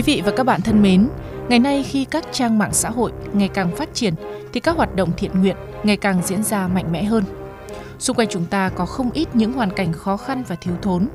Quý vị và các bạn thân mến, ngày nay khi các trang mạng xã hội ngày càng phát triển thì các hoạt động thiện nguyện ngày càng diễn ra mạnh mẽ hơn. Xung quanh chúng ta có không ít những hoàn cảnh khó khăn và thiếu thốn.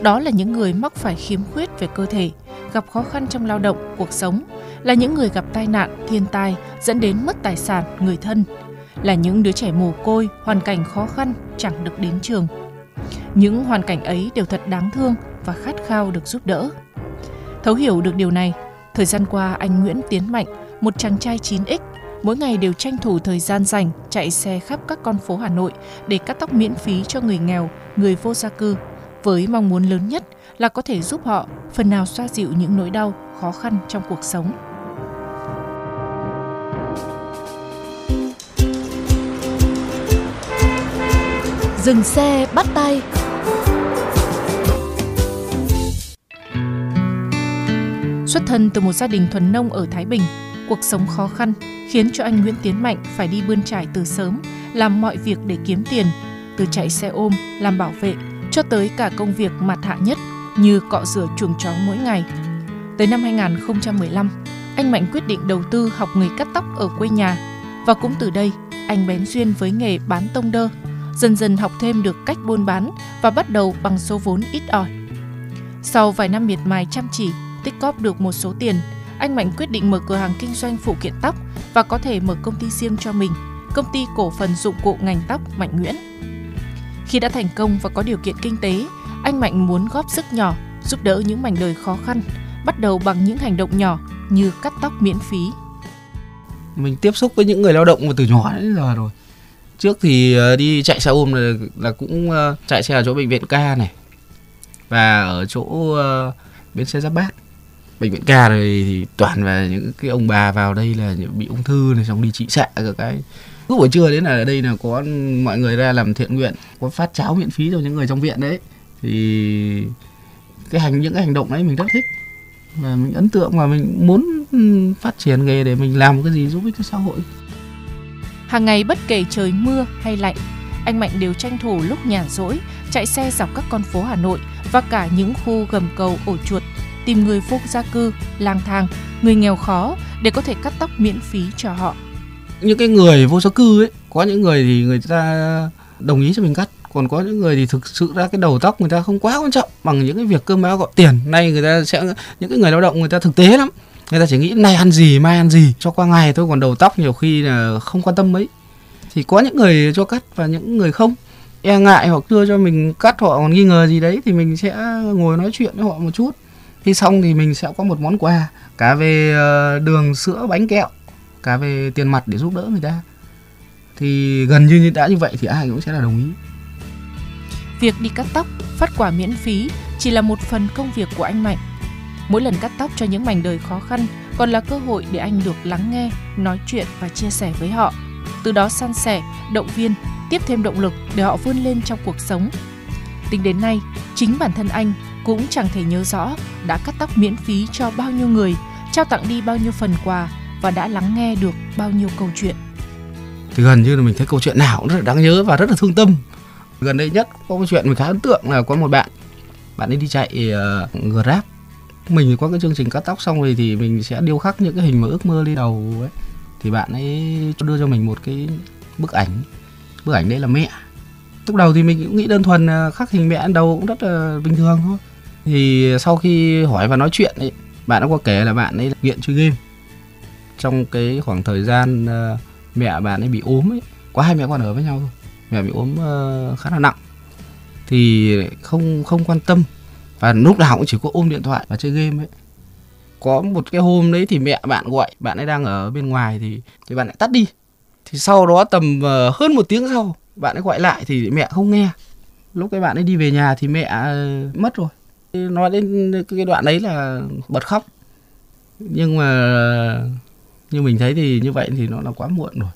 Đó là những người mắc phải khiếm khuyết về cơ thể, gặp khó khăn trong lao động, cuộc sống, là những người gặp tai nạn, thiên tai dẫn đến mất tài sản, người thân, là những đứa trẻ mồ côi, hoàn cảnh khó khăn, chẳng được đến trường. Những hoàn cảnh ấy đều thật đáng thương và khát khao được giúp đỡ. Thấu hiểu được điều này, thời gian qua anh Nguyễn Tiến Mạnh, một chàng trai 9X, mỗi ngày đều tranh thủ thời gian dành chạy xe khắp các con phố Hà Nội để cắt tóc miễn phí cho người nghèo, người vô gia cư, với mong muốn lớn nhất là có thể giúp họ phần nào xoa dịu những nỗi đau, khó khăn trong cuộc sống. Dừng xe bắt tay Xuất thân từ một gia đình thuần nông ở Thái Bình, cuộc sống khó khăn khiến cho anh Nguyễn Tiến Mạnh phải đi bươn trải từ sớm, làm mọi việc để kiếm tiền, từ chạy xe ôm, làm bảo vệ, cho tới cả công việc mặt hạ nhất như cọ rửa chuồng chó mỗi ngày. Tới năm 2015, anh Mạnh quyết định đầu tư học nghề cắt tóc ở quê nhà và cũng từ đây anh bén duyên với nghề bán tông đơ, dần dần học thêm được cách buôn bán và bắt đầu bằng số vốn ít ỏi. Sau vài năm miệt mài chăm chỉ, tích góp được một số tiền, anh Mạnh quyết định mở cửa hàng kinh doanh phụ kiện tóc và có thể mở công ty riêng cho mình, công ty cổ phần dụng cụ ngành tóc Mạnh Nguyễn. Khi đã thành công và có điều kiện kinh tế, anh Mạnh muốn góp sức nhỏ, giúp đỡ những mảnh đời khó khăn, bắt đầu bằng những hành động nhỏ như cắt tóc miễn phí. mình tiếp xúc với những người lao động từ nhỏ đến giờ rồi trước thì ờ, đi chạy xe ôm là, là cũng ờ, chạy xe ở chỗ bệnh viện ca này và ở chỗ uh, bến xe giáp bát bệnh viện ca rồi thì toàn là những cái ông bà vào đây là bị ung thư này xong đi trị xạ các cái. Cứ buổi trưa đến là ở đây là có mọi người ra làm thiện nguyện có phát cháo miễn phí cho những người trong viện đấy. Thì cái hành những cái hành động đấy mình rất thích. Và mình ấn tượng và mình muốn ừ, phát triển nghề để mình làm cái gì giúp ích cho xã hội. Hàng ngày bất kể trời mưa hay lạnh, anh Mạnh đều tranh thủ lúc nhàn rỗi chạy xe dọc các con phố Hà Nội và cả những khu gầm cầu ổ chuột tìm người vô gia cư, lang thang, người nghèo khó để có thể cắt tóc miễn phí cho họ. những cái người vô gia cư ấy có những người thì người ta đồng ý cho mình cắt còn có những người thì thực sự ra cái đầu tóc người ta không quá quan trọng bằng những cái việc cơm áo gạo tiền. Nay người ta sẽ những cái người lao động người ta thực tế lắm người ta chỉ nghĩ nay ăn gì mai ăn gì cho qua ngày thôi. Còn đầu tóc nhiều khi là không quan tâm mấy. Thì có những người cho cắt và những người không. E ngại hoặc đưa cho mình cắt họ còn nghi ngờ gì đấy thì mình sẽ ngồi nói chuyện với họ một chút khi xong thì mình sẽ có một món quà cả về ờ, đường sữa bánh kẹo cả về tiền mặt để giúp đỡ người ta thì gần như đã như vậy thì ai cũng sẽ là đồng ý Việc đi cắt tóc, phát quà miễn phí chỉ là một phần công việc của anh Mạnh. Mỗi lần cắt tóc cho những mảnh đời khó khăn còn là cơ hội để anh được lắng nghe, nói chuyện và chia sẻ với họ. Từ đó san sẻ, động viên, tiếp thêm động lực để họ vươn lên trong cuộc sống. Tính đến nay, chính bản thân anh cũng chẳng thể nhớ rõ đã cắt tóc miễn phí cho bao nhiêu người, trao tặng đi bao nhiêu phần quà và đã lắng nghe được bao nhiêu câu chuyện. thì gần như là mình thấy câu chuyện nào cũng rất là đáng nhớ và rất là thương tâm. Gần đây nhất có một chuyện mình khá ấn tượng là có một bạn bạn ấy đi chạy uh, grab. Mình có cái chương trình cắt tóc xong rồi thì mình sẽ điêu khắc những cái hình mà ước mơ lên đầu ấy. Thì bạn ấy đưa cho mình một cái bức ảnh. Bức ảnh đấy là mẹ. Lúc đầu thì mình cũng nghĩ đơn thuần là khắc hình mẹ lên đầu cũng rất là bình thường thôi thì sau khi hỏi và nói chuyện ấy bạn đã có kể là bạn ấy nghiện chơi game. Trong cái khoảng thời gian uh, mẹ bạn ấy bị ốm ấy có hai mẹ con ở với nhau thôi mẹ bị ốm uh, khá là nặng. Thì không không quan tâm. Và lúc nào cũng chỉ có ôm điện thoại và chơi game ấy. Có một cái hôm đấy thì mẹ bạn gọi bạn ấy đang ở bên ngoài thì thì bạn lại tắt đi. Thì sau đó tầm uh, hơn một tiếng sau bạn ấy gọi lại thì mẹ không nghe. Lúc cái bạn ấy đi về nhà thì mẹ uh, mất rồi nói đến cái đoạn đấy là bật khóc. Nhưng mà như mình thấy thì như vậy thì nó là quá muộn rồi.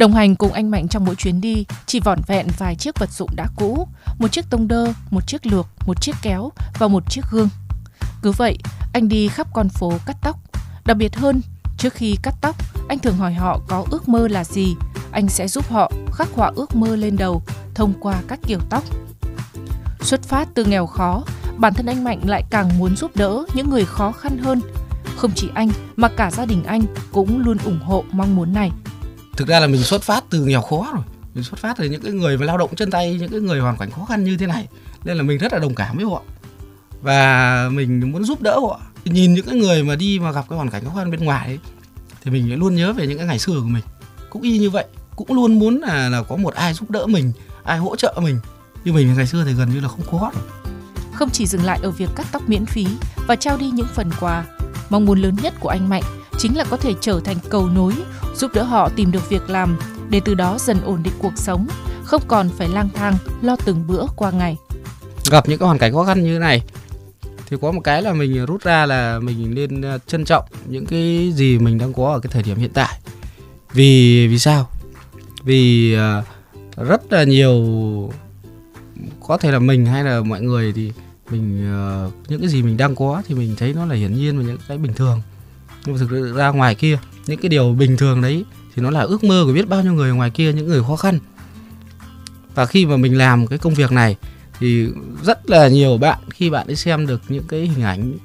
Đồng hành cùng anh Mạnh trong mỗi chuyến đi chỉ vỏn vẹn vài chiếc vật dụng đã cũ, một chiếc tông đơ, một chiếc lược, một chiếc kéo và một chiếc gương. Cứ vậy, anh đi khắp con phố cắt tóc. Đặc biệt hơn, trước khi cắt tóc, anh thường hỏi họ có ước mơ là gì. Anh sẽ giúp họ khắc họa ước mơ lên đầu thông qua các kiểu tóc. Xuất phát từ nghèo khó, bản thân anh Mạnh lại càng muốn giúp đỡ những người khó khăn hơn. Không chỉ anh mà cả gia đình anh cũng luôn ủng hộ mong muốn này thực ra là mình xuất phát từ nghèo khó rồi. Mình xuất phát từ những cái người mà lao động chân tay những cái người hoàn cảnh khó khăn như thế này. Nên là mình rất là đồng cảm với họ. Và mình muốn giúp đỡ họ. Nhìn những cái người mà đi mà gặp cái hoàn cảnh khó khăn bên ngoài ấy, thì mình luôn nhớ về những cái ngày xưa của mình. Cũng y như vậy cũng luôn muốn là là có một ai giúp đỡ mình ai hỗ trợ mình. Như mình ngày xưa thì gần như là không có rồi. Không chỉ dừng lại ở việc cắt tóc miễn phí và trao đi những phần quà mong muốn lớn nhất của anh mạnh chính là có thể trở thành cầu nối giúp đỡ họ tìm được việc làm để từ đó dần ổn định cuộc sống, không còn phải lang thang lo từng bữa qua ngày. Gặp những cái hoàn cảnh khó khăn như thế này thì có một cái là mình rút ra là mình nên ờ, trân trọng những cái gì mình đang có ở cái thời điểm hiện tại. Vì vì sao? Vì ờ, rất là nhiều có thể là mình hay là mọi người thì mình ờ, những cái gì mình đang có thì mình thấy nó là hiển nhiên và những cái bình thường nhưng mà thực ra ngoài kia những cái điều bình thường đấy thì nó là ước mơ của biết bao nhiêu người ngoài kia những người khó khăn. Và khi mà mình làm cái công việc này thì rất là nhiều bạn khi bạn ấy xem được những cái hình ảnh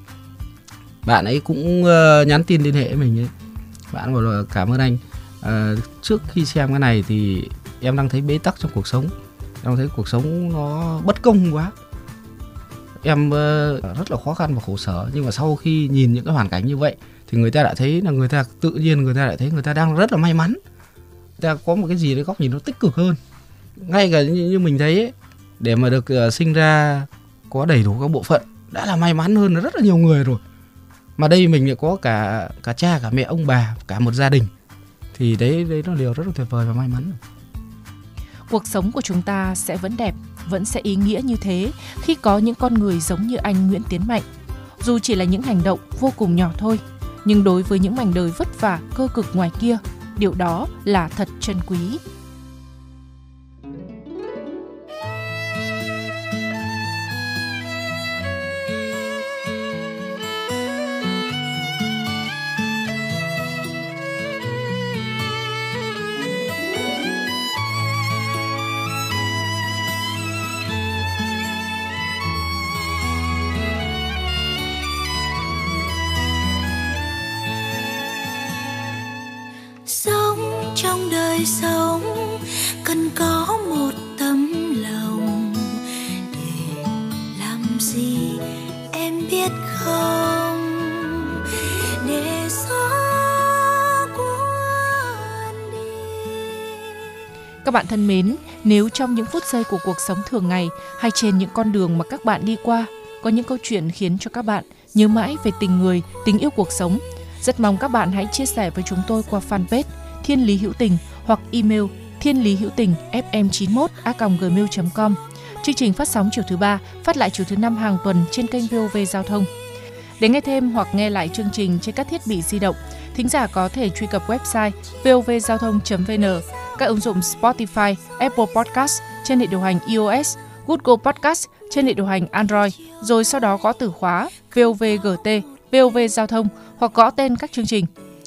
bạn ấy cũng uh, nhắn tin liên hệ với mình ấy. Bạn bảo là cảm ơn anh. Uh, trước khi xem cái này thì em đang thấy bế tắc trong cuộc sống. Em đang thấy cuộc sống nó bất công quá. Em uh, rất là khó khăn và khổ sở. Nhưng mà sau khi nhìn những cái hoàn cảnh như vậy thì người ta đã thấy là người ta tự nhiên người ta lại thấy người ta đang rất là may mắn. Người ta có một cái gì đấy góc nhìn nó tích cực hơn. Ngay cả như, như mình thấy ấy, để mà được uh, sinh ra có đầy đủ các bộ phận đã là may mắn hơn rất là nhiều người rồi. Mà đây mình lại có cả cả cha cả mẹ ông bà cả một gia đình thì đấy đấy nó điều rất là tuyệt vời và may mắn. Cuộc sống của chúng ta sẽ vẫn đẹp vẫn sẽ ý nghĩa như thế khi có những con người giống như anh Nguyễn Tiến Mạnh. Dù chỉ là những hành động vô cùng nhỏ thôi nhưng đối với những mảnh đời vất vả, cơ cực ngoài kia, điều đó là thật chân quý. Các bạn thân mến, nếu trong những phút giây của cuộc sống thường ngày hay trên những con đường mà các bạn đi qua có những câu chuyện khiến cho các bạn nhớ mãi về tình người, tình yêu cuộc sống, rất mong các bạn hãy chia sẻ với chúng tôi qua fanpage Thiên Lý Hữu Tình hoặc email thiên lý hữu tình fm91 a gmail.com. Chương trình phát sóng chiều thứ ba, phát lại chiều thứ năm hàng tuần trên kênh VOV Giao thông. Để nghe thêm hoặc nghe lại chương trình trên các thiết bị di động, thính giả có thể truy cập website vovgiao thông.vn các ứng dụng Spotify, Apple Podcast trên hệ điều hành iOS, Google Podcast trên hệ điều hành Android, rồi sau đó gõ từ khóa VOVGT, VOV Giao thông hoặc gõ tên các chương trình.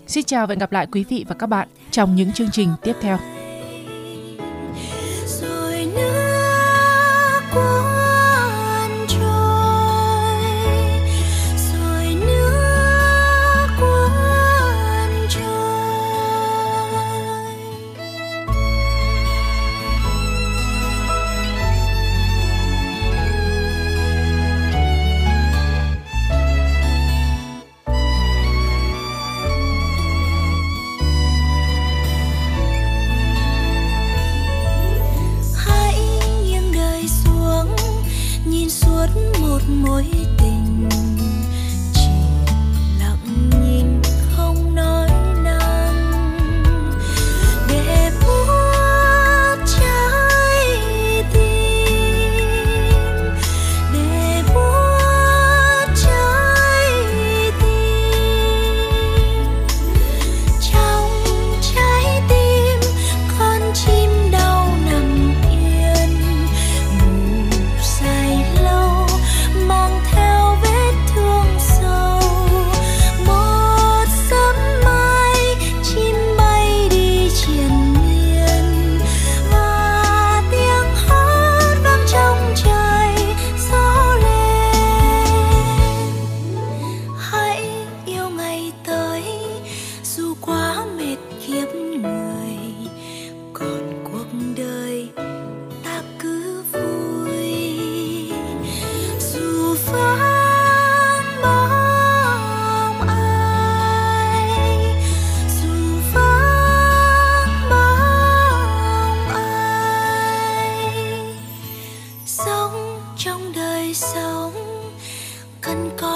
Xin chào và hẹn gặp lại quý vị và các bạn trong những chương trình tiếp theo. cắn con